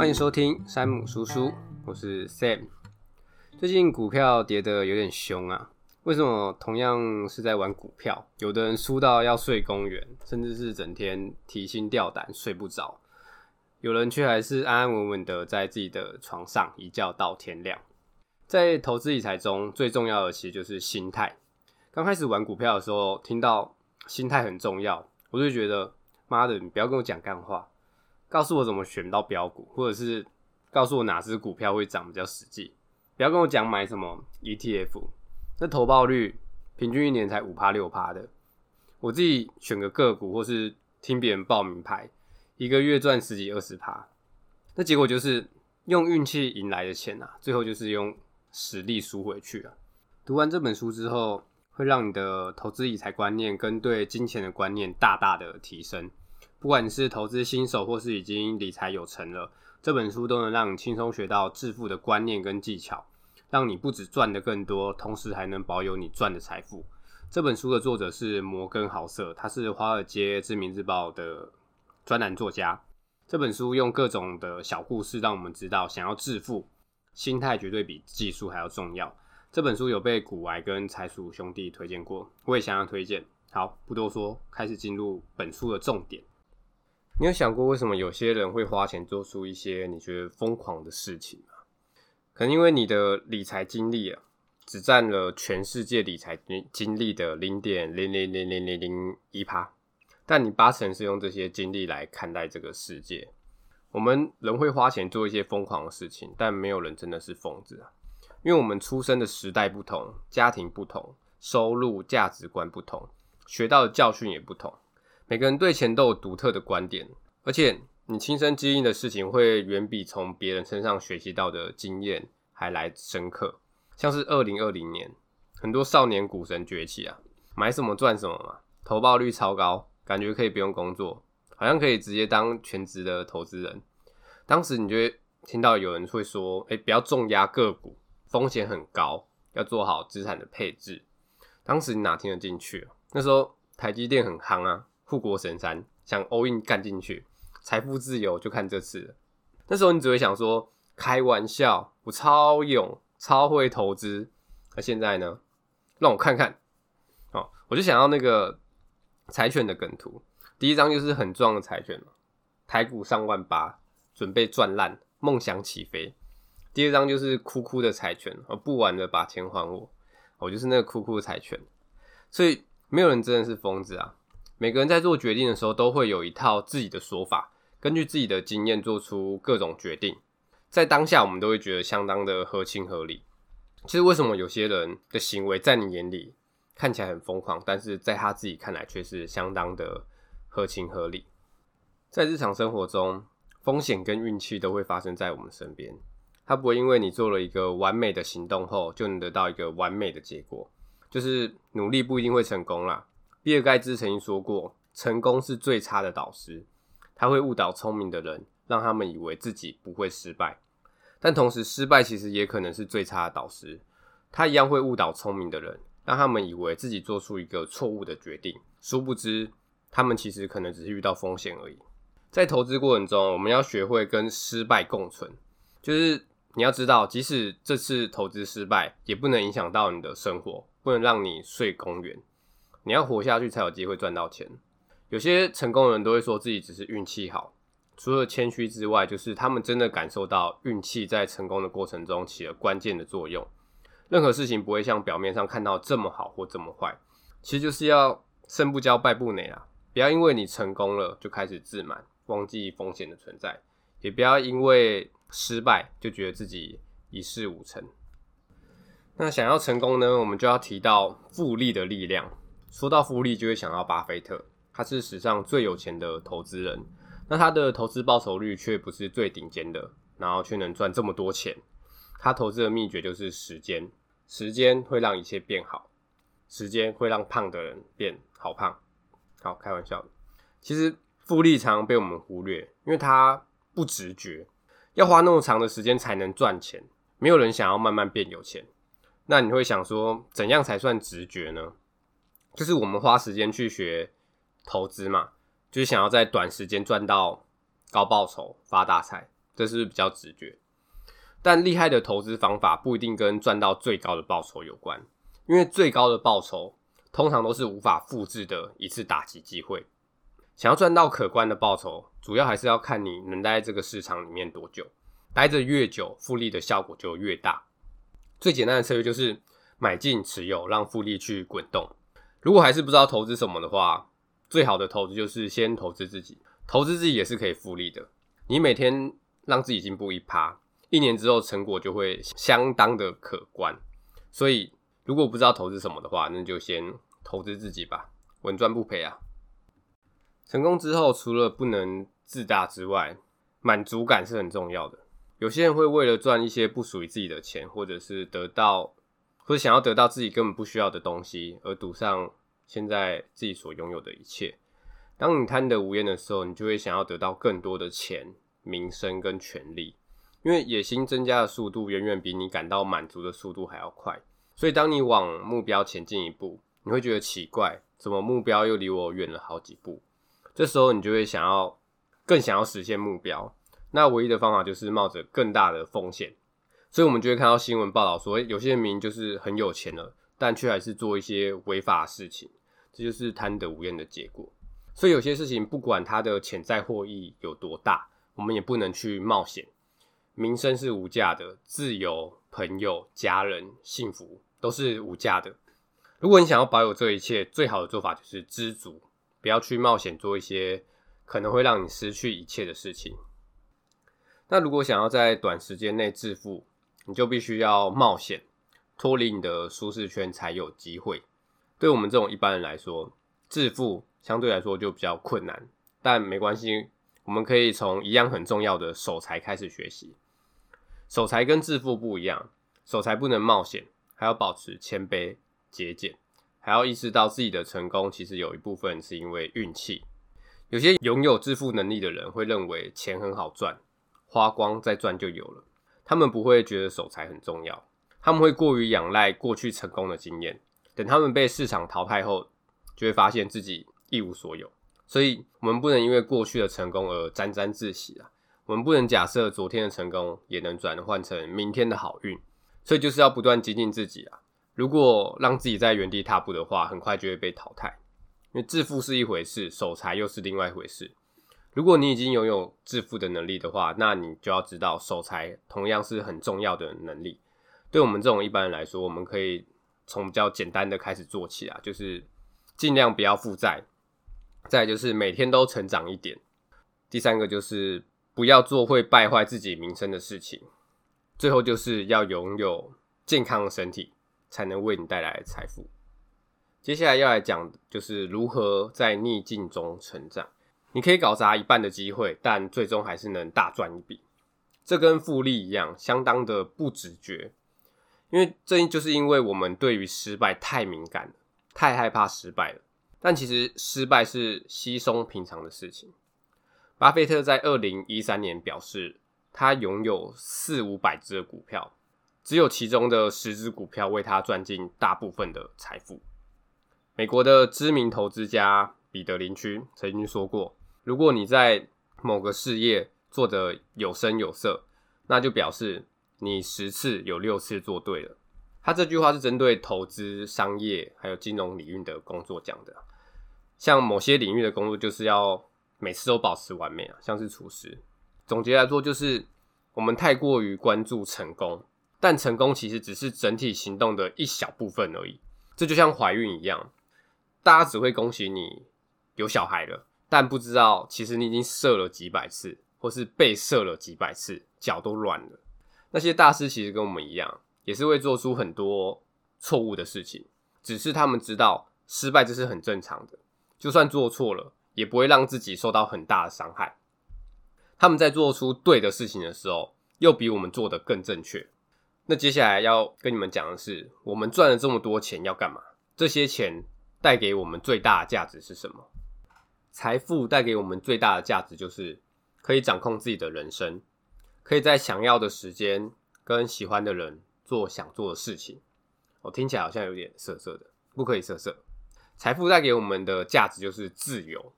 欢迎收听山姆叔叔，我是 Sam。最近股票跌得有点凶啊，为什么？同样是在玩股票，有的人输到要睡公园，甚至是整天提心吊胆睡不着；有人却还是安安稳稳的在自己的床上一觉到天亮。在投资理财中，最重要的其实就是心态。刚开始玩股票的时候，听到心态很重要，我就觉得妈的，你不要跟我讲干话，告诉我怎么选到标股，或者是告诉我哪只股票会涨比较实际。不要跟我讲买什么 ETF，那投报率平均一年才五趴六趴的，我自己选个个股，或是听别人报名牌，一个月赚十几二十趴，那结果就是用运气赢来的钱啊，最后就是用。实力输回去了。读完这本书之后，会让你的投资理财观念跟对金钱的观念大大的提升。不管你是投资新手或是已经理财有成了，这本书都能让你轻松学到致富的观念跟技巧，让你不止赚得更多，同时还能保有你赚的财富。这本书的作者是摩根豪瑟，他是华尔街知名日报的专栏作家。这本书用各种的小故事，让我们知道想要致富。心态绝对比技术还要重要。这本书有被股癌跟财鼠兄弟推荐过，我也想要推荐。好，不多说，开始进入本书的重点。你有想过为什么有些人会花钱做出一些你觉得疯狂的事情吗？可能因为你的理财经历啊，只占了全世界理财经历的零点零零零零零零一趴，但你八成是用这些经历来看待这个世界。我们人会花钱做一些疯狂的事情，但没有人真的是疯子啊！因为我们出生的时代不同，家庭不同，收入、价值观不同，学到的教训也不同。每个人对钱都有独特的观点，而且你亲身经历的事情会远比从别人身上学习到的经验还来深刻。像是二零二零年，很多少年股神崛起啊，买什么赚什么嘛，投报率超高，感觉可以不用工作。好像可以直接当全职的投资人。当时你就会听到有人会说：“哎，不要重压个股，风险很高，要做好资产的配置。”当时你哪听得进去？那时候台积电很夯啊，护国神山，想 all in 干进去，财富自由就看这次。那时候你只会想说：“开玩笑，我超勇，超会投资。”那现在呢？让我看看。哦，我就想要那个柴犬的梗图。第一张就是很壮的柴犬嘛，台股上万八，准备赚烂，梦想起飞。第二张就是哭哭的柴犬，哦不玩了，把钱还我。我就是那个哭哭的柴犬。所以没有人真的是疯子啊。每个人在做决定的时候，都会有一套自己的说法，根据自己的经验做出各种决定。在当下，我们都会觉得相当的合情合理。其实为什么有些人的行为在你眼里看起来很疯狂，但是在他自己看来却是相当的。合情合理，在日常生活中，风险跟运气都会发生在我们身边。它不会因为你做了一个完美的行动后，就能得到一个完美的结果。就是努力不一定会成功啦。比尔盖茨曾经说过：“成功是最差的导师，他会误导聪明的人，让他们以为自己不会失败。但同时，失败其实也可能是最差的导师，他一样会误导聪明的人，让他们以为自己做出一个错误的决定，殊不知。”他们其实可能只是遇到风险而已。在投资过程中，我们要学会跟失败共存。就是你要知道，即使这次投资失败，也不能影响到你的生活，不能让你睡公园。你要活下去，才有机会赚到钱。有些成功人都会说自己只是运气好，除了谦虚之外，就是他们真的感受到运气在成功的过程中起了关键的作用。任何事情不会像表面上看到这么好或这么坏，其实就是要胜不骄败不馁啊。不要因为你成功了就开始自满，忘记风险的存在；也不要因为失败就觉得自己一事无成。那想要成功呢，我们就要提到复利的力量。说到复利，就会想到巴菲特，他是史上最有钱的投资人。那他的投资报酬率却不是最顶尖的，然后却能赚这么多钱。他投资的秘诀就是时间，时间会让一切变好，时间会让胖的人变好胖。好，开玩笑。其实复利常常被我们忽略，因为它不直觉，要花那么长的时间才能赚钱。没有人想要慢慢变有钱。那你会想说，怎样才算直觉呢？就是我们花时间去学投资嘛，就是想要在短时间赚到高报酬、发大财，这是是比较直觉？但厉害的投资方法不一定跟赚到最高的报酬有关，因为最高的报酬通常都是无法复制的一次打击机会。想要赚到可观的报酬，主要还是要看你能待在这个市场里面多久，待着越久，复利的效果就越大。最简单的策略就是买进持有，让复利去滚动。如果还是不知道投资什么的话，最好的投资就是先投资自己。投资自己也是可以复利的。你每天让自己进步一趴，一年之后成果就会相当的可观。所以，如果不知道投资什么的话，那就先投资自己吧，稳赚不赔啊。成功之后，除了不能自大之外，满足感是很重要的。有些人会为了赚一些不属于自己的钱，或者是得到。或者想要得到自己根本不需要的东西，而赌上现在自己所拥有的一切。当你贪得无厌的时候，你就会想要得到更多的钱、名声跟权力，因为野心增加的速度远远比你感到满足的速度还要快。所以，当你往目标前进一步，你会觉得奇怪，怎么目标又离我远了好几步？这时候，你就会想要更想要实现目标。那唯一的方法就是冒着更大的风险。所以，我们就会看到新闻报道说，有些人明明就是很有钱了，但却还是做一些违法的事情，这就是贪得无厌的结果。所以，有些事情不管它的潜在获益有多大，我们也不能去冒险。名声是无价的，自由、朋友、家人、幸福都是无价的。如果你想要保有这一切，最好的做法就是知足，不要去冒险做一些可能会让你失去一切的事情。那如果想要在短时间内致富，你就必须要冒险，脱离你的舒适圈才有机会。对我们这种一般人来说，致富相对来说就比较困难，但没关系，我们可以从一样很重要的守财开始学习。守财跟致富不一样，守财不能冒险，还要保持谦卑、节俭，还要意识到自己的成功其实有一部分是因为运气。有些拥有致富能力的人会认为钱很好赚，花光再赚就有了。他们不会觉得守财很重要，他们会过于仰赖过去成功的经验。等他们被市场淘汰后，就会发现自己一无所有。所以，我们不能因为过去的成功而沾沾自喜啊！我们不能假设昨天的成功也能转换成明天的好运。所以，就是要不断精进自己啊！如果让自己在原地踏步的话，很快就会被淘汰。因为致富是一回事，守财又是另外一回事。如果你已经拥有致富的能力的话，那你就要知道守财同样是很重要的能力。对我们这种一般人来说，我们可以从比较简单的开始做起啊，就是尽量不要负债，再就是每天都成长一点。第三个就是不要做会败坏自己名声的事情。最后就是要拥有健康的身体，才能为你带来财富。接下来要来讲就是如何在逆境中成长。你可以搞砸一半的机会，但最终还是能大赚一笔。这跟复利一样，相当的不直觉。因为这就是因为我们对于失败太敏感了，太害怕失败了。但其实失败是稀松平常的事情。巴菲特在二零一三年表示，他拥有四五百只股票，只有其中的十只股票为他赚进大部分的财富。美国的知名投资家彼得林区曾经说过。如果你在某个事业做得有声有色，那就表示你十次有六次做对了。他这句话是针对投资、商业还有金融领域的工作讲的。像某些领域的工作，就是要每次都保持完美啊，像是厨师。总结来说，就是我们太过于关注成功，但成功其实只是整体行动的一小部分而已。这就像怀孕一样，大家只会恭喜你有小孩了。但不知道，其实你已经射了几百次，或是被射了几百次，脚都软了。那些大师其实跟我们一样，也是会做出很多错误的事情，只是他们知道失败这是很正常的，就算做错了，也不会让自己受到很大的伤害。他们在做出对的事情的时候，又比我们做得更正确。那接下来要跟你们讲的是，我们赚了这么多钱要干嘛？这些钱带给我们最大的价值是什么？财富带给我们最大的价值，就是可以掌控自己的人生，可以在想要的时间跟喜欢的人做想做的事情。我听起来好像有点色色的，不可以色色。财富带给我们的价值就是自由。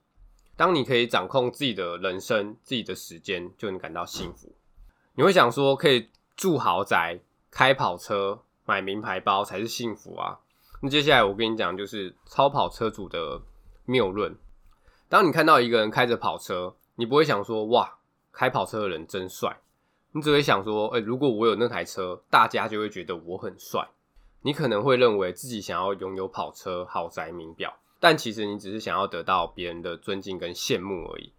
当你可以掌控自己的人生、自己的时间，就能感到幸福。你会想说，可以住豪宅、开跑车、买名牌包才是幸福啊？那接下来我跟你讲，就是超跑车主的谬论。当你看到一个人开着跑车，你不会想说，哇，开跑车的人真帅。你只会想说，诶，如果我有那台车，大家就会觉得我很帅。你可能会认为自己想要拥有跑车、豪宅、名表，但其实你只是想要得到别人的尊敬跟羡慕而已。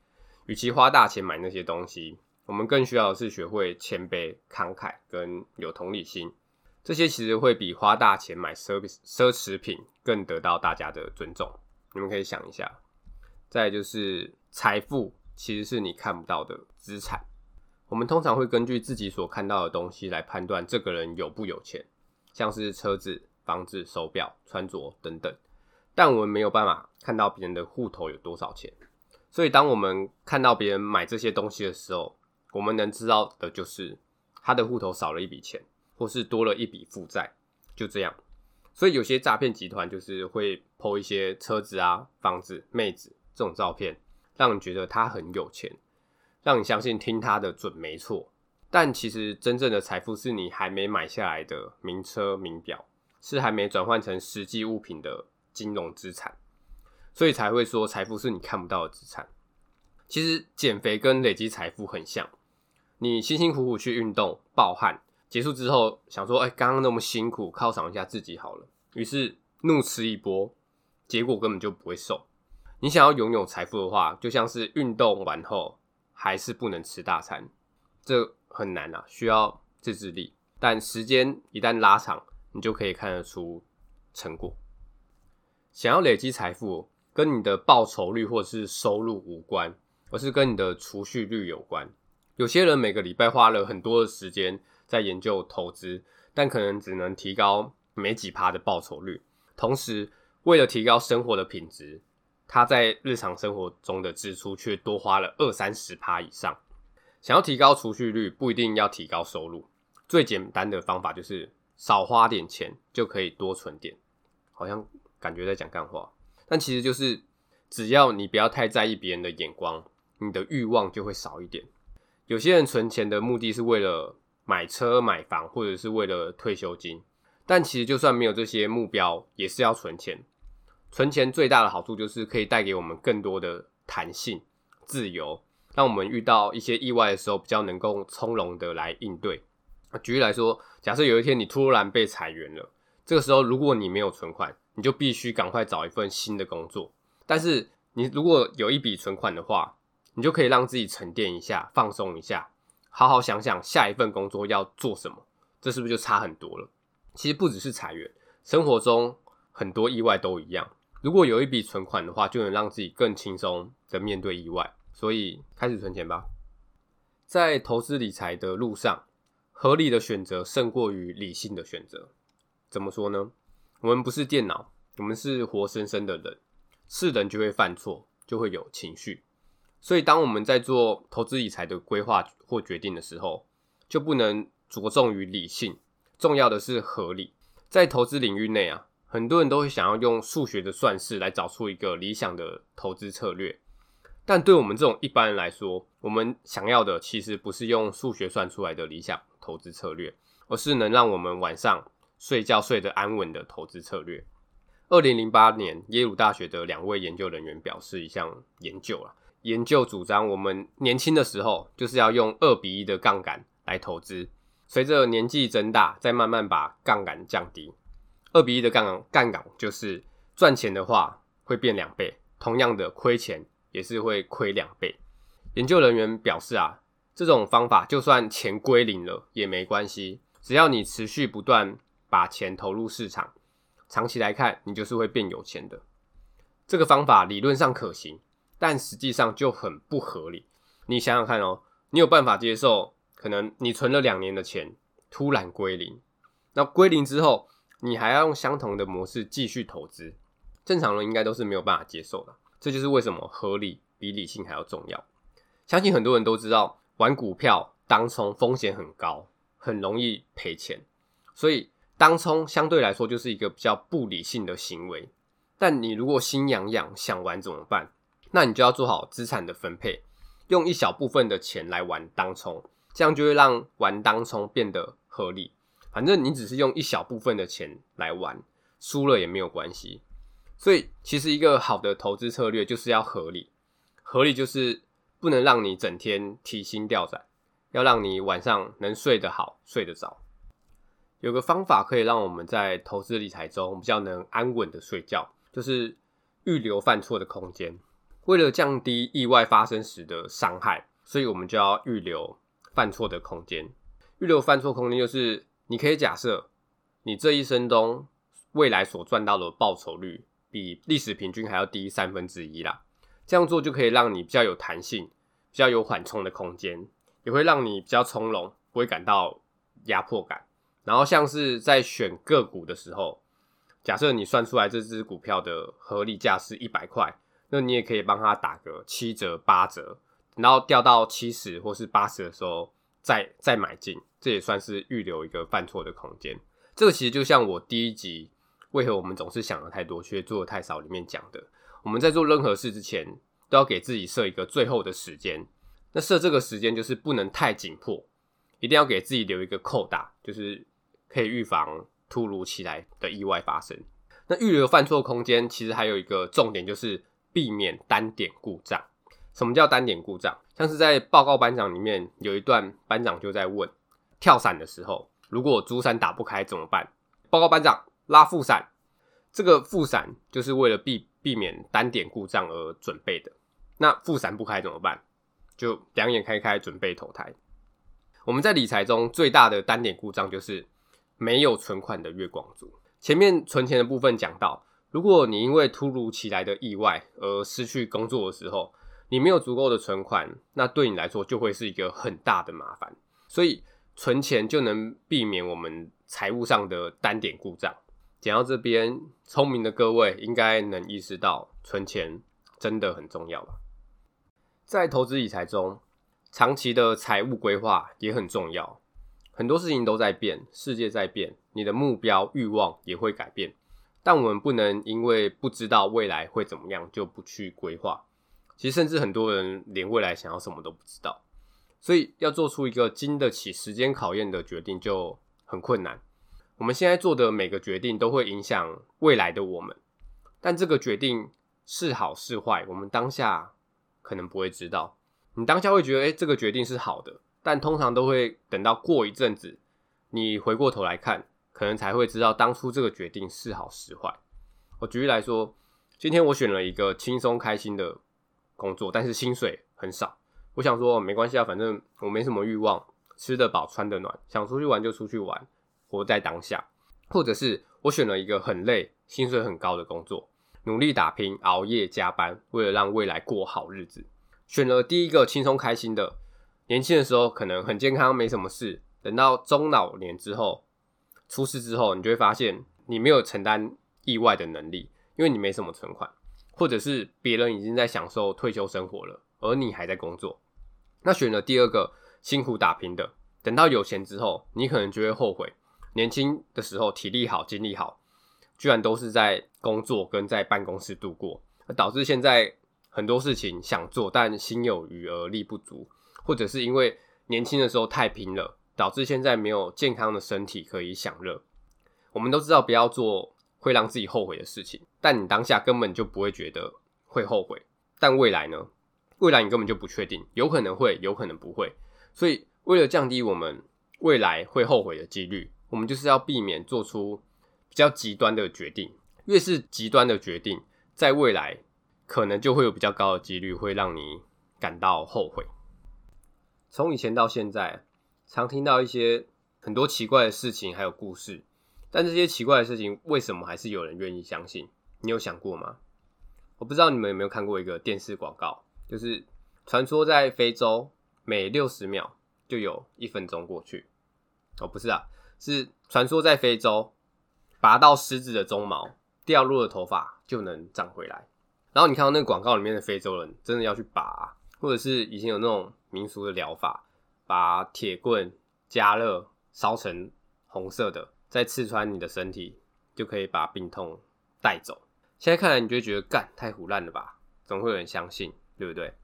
与其花大钱买那些东西，我们更需要的是学会谦卑、慷慨跟有同理心。这些其实会比花大钱买奢奢侈品更得到大家的尊重。你们可以想一下。再就是财富其实是你看不到的资产。我们通常会根据自己所看到的东西来判断这个人有不有钱。像是车子、房子、手表、穿着等等，但我们没有办法看到别人的户头有多少钱。所以，当我们看到别人买这些东西的时候，我们能知道的就是他的户头少了一笔钱，或是多了一笔负债，就这样。所以，有些诈骗集团就是会 po 一些车子啊、房子、妹子这种照片，让你觉得他很有钱，让你相信听他的准没错。但其实真正的财富是你还没买下来的名车名表，是还没转换成实际物品的金融资产，所以才会说财富是你看不到的资产。其实减肥跟累积财富很像，你辛辛苦苦去运动，暴汗结束之后，想说，哎，刚刚那么辛苦，犒赏一下自己好了，于是怒吃一波，结果根本就不会瘦。你想要拥有财富的话，就像是运动完后还是不能吃大餐，这。很难啊，需要自制力。但时间一旦拉长，你就可以看得出成果。想要累积财富，跟你的报酬率或是收入无关，而是跟你的储蓄率有关。有些人每个礼拜花了很多的时间在研究投资，但可能只能提高没几趴的报酬率。同时，为了提高生活的品质，他在日常生活中的支出却多花了二三十趴以上。想要提高储蓄率，不一定要提高收入。最简单的方法就是少花点钱，就可以多存点。好像感觉在讲干话，但其实就是只要你不要太在意别人的眼光，你的欲望就会少一点。有些人存钱的目的是为了买车、买房，或者是为了退休金。但其实就算没有这些目标，也是要存钱。存钱最大的好处就是可以带给我们更多的弹性、自由。让我们遇到一些意外的时候，比较能够从容的来应对。举例来说，假设有一天你突然被裁员了，这个时候如果你没有存款，你就必须赶快找一份新的工作。但是你如果有一笔存款的话，你就可以让自己沉淀一下，放松一下，好好想想下一份工作要做什么。这是不是就差很多了？其实不只是裁员，生活中很多意外都一样。如果有一笔存款的话，就能让自己更轻松的面对意外。所以开始存钱吧。在投资理财的路上，合理的选择胜过于理性的选择。怎么说呢？我们不是电脑，我们是活生生的人。是人就会犯错，就会有情绪。所以当我们在做投资理财的规划或决定的时候，就不能着重于理性，重要的是合理。在投资领域内啊，很多人都会想要用数学的算式来找出一个理想的投资策略。但对我们这种一般人来说，我们想要的其实不是用数学算出来的理想投资策略，而是能让我们晚上睡觉睡得安稳的投资策略。二零零八年，耶鲁大学的两位研究人员表示一项研究啊，研究主张我们年轻的时候就是要用二比一的杠杆来投资，随着年纪增大，再慢慢把杠杆降低。二比一的杠杆，杠杆就是赚钱的话会变两倍，同样的亏钱。也是会亏两倍。研究人员表示啊，这种方法就算钱归零了也没关系，只要你持续不断把钱投入市场，长期来看你就是会变有钱的。这个方法理论上可行，但实际上就很不合理。你想想看哦，你有办法接受可能你存了两年的钱突然归零？那归零之后，你还要用相同的模式继续投资？正常人应该都是没有办法接受的。这就是为什么合理比理性还要重要。相信很多人都知道，玩股票当冲风险很高，很容易赔钱，所以当冲相对来说就是一个比较不理性的行为。但你如果心痒痒想玩怎么办？那你就要做好资产的分配，用一小部分的钱来玩当冲，这样就会让玩当冲变得合理。反正你只是用一小部分的钱来玩，输了也没有关系。所以其实一个好的投资策略就是要合理，合理就是不能让你整天提心吊胆，要让你晚上能睡得好、睡得着。有个方法可以让我们在投资理财中比较能安稳的睡觉，就是预留犯错的空间。为了降低意外发生时的伤害，所以我们就要预留犯错的空间。预留犯错空间就是，你可以假设你这一生中未来所赚到的报酬率比历史平均还要低三分之一啦。这样做就可以让你比较有弹性，比较有缓冲的空间，也会让你比较从容，不会感到压迫感。然后像是在选个股的时候，假设你算出来这只股票的合理价是一百块。那你也可以帮他打个七折八折，然后掉到七十或是八十的时候再再买进，这也算是预留一个犯错的空间。这个其实就像我第一集为何我们总是想的太多却做的太少里面讲的，我们在做任何事之前都要给自己设一个最后的时间。那设这个时间就是不能太紧迫，一定要给自己留一个扣打，就是可以预防突如其来的意外发生。那预留犯错空间其实还有一个重点就是。避免单点故障。什么叫单点故障？像是在报告班长里面有一段，班长就在问跳伞的时候，如果主伞打不开怎么办？报告班长拉副伞。这个副伞就是为了避避免单点故障而准备的。那副伞不开怎么办？就两眼开开准备投胎。我们在理财中最大的单点故障就是没有存款的月光族。前面存钱的部分讲到。如果你因为突如其来的意外而失去工作的时候，你没有足够的存款，那对你来说就会是一个很大的麻烦。所以存钱就能避免我们财务上的单点故障。讲到这边，聪明的各位应该能意识到，存钱真的很重要了。在投资理财中，长期的财务规划也很重要。很多事情都在变，世界在变，你的目标、欲望也会改变。但我们不能因为不知道未来会怎么样就不去规划。其实，甚至很多人连未来想要什么都不知道，所以要做出一个经得起时间考验的决定就很困难。我们现在做的每个决定都会影响未来的我们，但这个决定是好是坏，我们当下可能不会知道。你当下会觉得，诶，这个决定是好的，但通常都会等到过一阵子，你回过头来看。可能才会知道当初这个决定是好是坏。我举例来说，今天我选了一个轻松开心的工作，但是薪水很少。我想说没关系啊，反正我没什么欲望，吃得饱穿得暖，想出去玩就出去玩，活在当下。或者是我选了一个很累、薪水很高的工作，努力打拼、熬夜加班，为了让未来过好日子。选了第一个轻松开心的，年轻的时候可能很健康，没什么事。等到中老年之后，出事之后，你就会发现你没有承担意外的能力，因为你没什么存款，或者是别人已经在享受退休生活了，而你还在工作。那选了第二个辛苦打拼的，等到有钱之后，你可能就会后悔，年轻的时候体力好、精力好，居然都是在工作跟在办公室度过，而导致现在很多事情想做，但心有余而力不足，或者是因为年轻的时候太拼了。导致现在没有健康的身体可以享乐。我们都知道不要做会让自己后悔的事情，但你当下根本就不会觉得会后悔。但未来呢？未来你根本就不确定，有可能会，有可能不会。所以为了降低我们未来会后悔的几率，我们就是要避免做出比较极端的决定。越是极端的决定，在未来可能就会有比较高的几率会让你感到后悔。从以前到现在。常听到一些很多奇怪的事情，还有故事，但这些奇怪的事情为什么还是有人愿意相信？你有想过吗？我不知道你们有没有看过一个电视广告，就是传说在非洲每六十秒就有一分钟过去。哦，不是啊，是传说在非洲拔到狮子的鬃毛，掉落的头发就能长回来。然后你看到那个广告里面的非洲人真的要去拔，或者是以前有那种民俗的疗法。把铁棍加热烧成红色的，再刺穿你的身体，就可以把病痛带走。现在看来，你就觉得干太胡烂了吧？总会有人相信，对不对？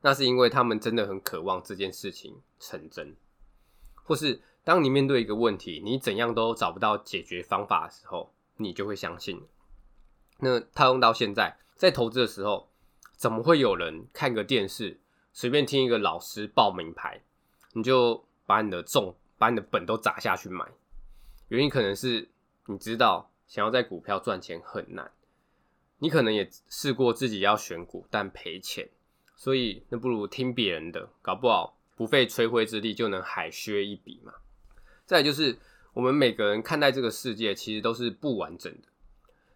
那是因为他们真的很渴望这件事情成真，或是当你面对一个问题，你怎样都找不到解决方法的时候，你就会相信。那套用到现在，在投资的时候，怎么会有人看个电视，随便听一个老师报名牌，你就把你的重、把你的本都砸下去买？原因可能是你知道，想要在股票赚钱很难。你可能也试过自己要选股，但赔钱，所以那不如听别人的，搞不好不费吹灰之力就能海削一笔嘛。再就是，我们每个人看待这个世界其实都是不完整的，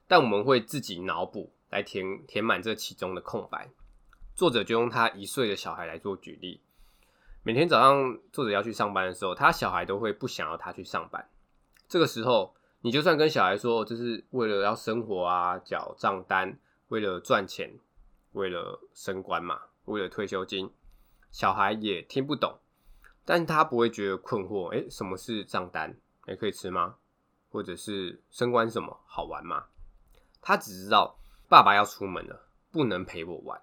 但我们会自己脑补来填填满这其中的空白。作者就用他一岁的小孩来做举例，每天早上作者要去上班的时候，他小孩都会不想要他去上班，这个时候。你就算跟小孩说，就是为了要生活啊，缴账单，为了赚钱，为了升官嘛，为了退休金，小孩也听不懂，但他不会觉得困惑。诶，什么是账单？诶，可以吃吗？或者是升官什么好玩吗？他只知道爸爸要出门了，不能陪我玩，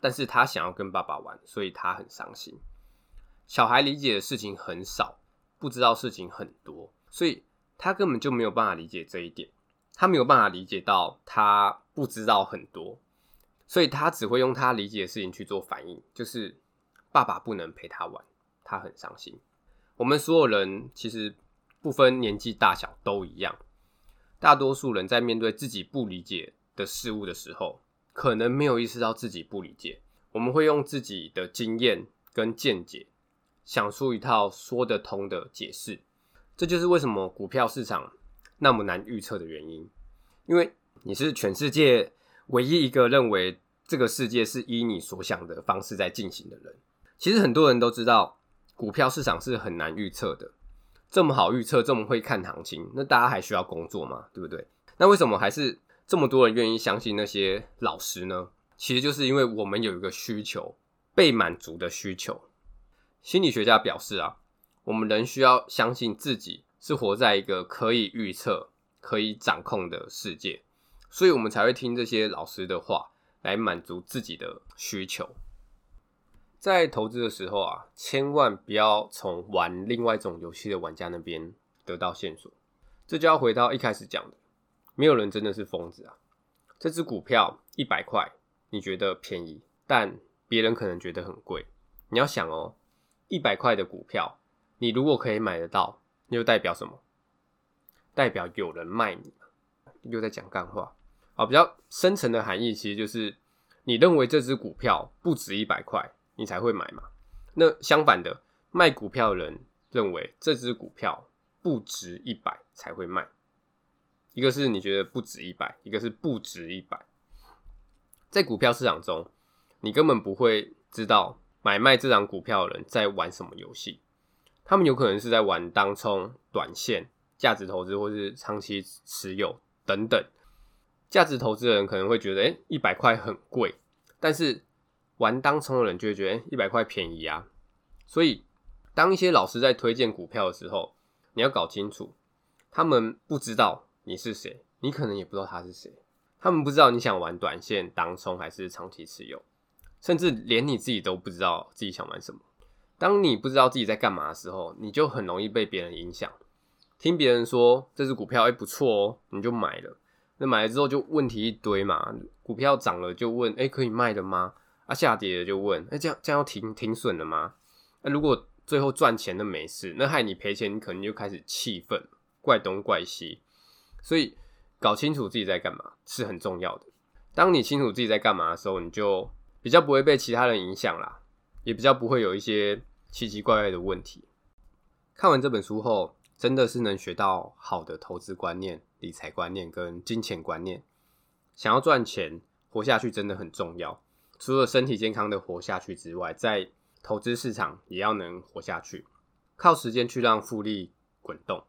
但是他想要跟爸爸玩，所以他很伤心。小孩理解的事情很少，不知道事情很多，所以。他根本就没有办法理解这一点，他没有办法理解到他不知道很多，所以他只会用他理解的事情去做反应，就是爸爸不能陪他玩，他很伤心。我们所有人其实不分年纪大小都一样，大多数人在面对自己不理解的事物的时候，可能没有意识到自己不理解，我们会用自己的经验跟见解，想出一套说得通的解释。这就是为什么股票市场那么难预测的原因，因为你是全世界唯一一个认为这个世界是依你所想的方式在进行的人。其实很多人都知道，股票市场是很难预测的。这么好预测，这么会看行情，那大家还需要工作吗？对不对？那为什么还是这么多人愿意相信那些老师呢？其实就是因为我们有一个需求，被满足的需求。心理学家表示啊。我们人需要相信自己是活在一个可以预测、可以掌控的世界，所以我们才会听这些老师的话来满足自己的需求。在投资的时候啊，千万不要从玩另外一种游戏的玩家那边得到线索。这就要回到一开始讲的，没有人真的是疯子啊。这只股票一百块，你觉得便宜，但别人可能觉得很贵。你要想哦，一百块的股票。你如果可以买得到，又代表什么？代表有人卖你，又在讲干话啊！比较深层的含义其实就是，你认为这只股票不值一百块，你才会买嘛。那相反的，卖股票的人认为这只股票不值一百才会卖。一个是你觉得不值一百，一个是不值一百。在股票市场中，你根本不会知道买卖这张股票的人在玩什么游戏。他们有可能是在玩当冲、短线、价值投资，或是长期持有等等。价值投资的人可能会觉得，诶，一百块很贵，但是玩当冲的人就会觉得，一百块便宜啊。所以，当一些老师在推荐股票的时候，你要搞清楚，他们不知道你是谁，你可能也不知道他是谁。他们不知道你想玩短线、当冲还是长期持有，甚至连你自己都不知道自己想玩什么。当你不知道自己在干嘛的时候，你就很容易被别人影响，听别人说这只股票哎不错哦，你就买了。那买了之后就问题一堆嘛，股票涨了就问哎可以卖了吗？啊下跌了就问哎这样这样要停停损了吗？那如果最后赚钱的没事，那害你赔钱，你可能就开始气愤，怪东怪西。所以搞清楚自己在干嘛是很重要的。当你清楚自己在干嘛的时候，你就比较不会被其他人影响啦。也比较不会有一些奇奇怪怪的问题。看完这本书后，真的是能学到好的投资观念、理财观念跟金钱观念。想要赚钱、活下去真的很重要。除了身体健康的活下去之外，在投资市场也要能活下去。靠时间去让复利滚动，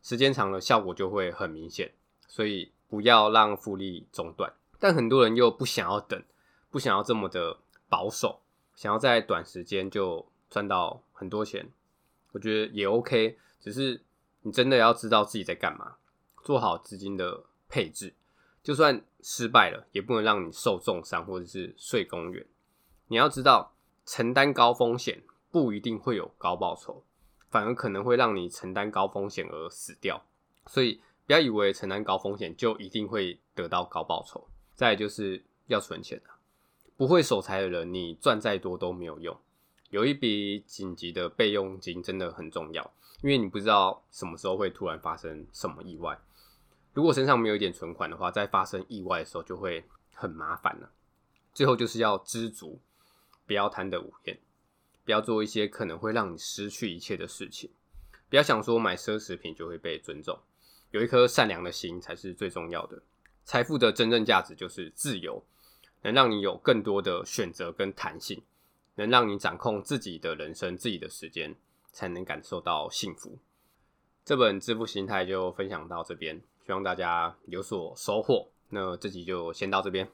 时间长了效果就会很明显。所以不要让复利中断。但很多人又不想要等，不想要这么的保守。想要在短时间就赚到很多钱，我觉得也 OK。只是你真的要知道自己在干嘛，做好资金的配置。就算失败了，也不能让你受重伤或者是睡公园。你要知道，承担高风险不一定会有高报酬，反而可能会让你承担高风险而死掉。所以不要以为承担高风险就一定会得到高报酬。再就是要存钱啊，不会守财的人，你赚再多都没有用。有一笔紧急的备用金真的很重要，因为你不知道什么时候会突然发生什么意外。如果身上没有一点存款的话，在发生意外的时候就会很麻烦了。最后就是要知足，不要贪得无厌，不要做一些可能会让你失去一切的事情。不要想说买奢侈品就会被尊重，有一颗善良的心才是最重要的。财富的真正价值就是自由，能让你有更多的选择跟弹性，能让你掌控自己的人生、自己的时间，才能感受到幸福。这本致富心态就分享到这边，希望大家有所收获。那这集就先到这边。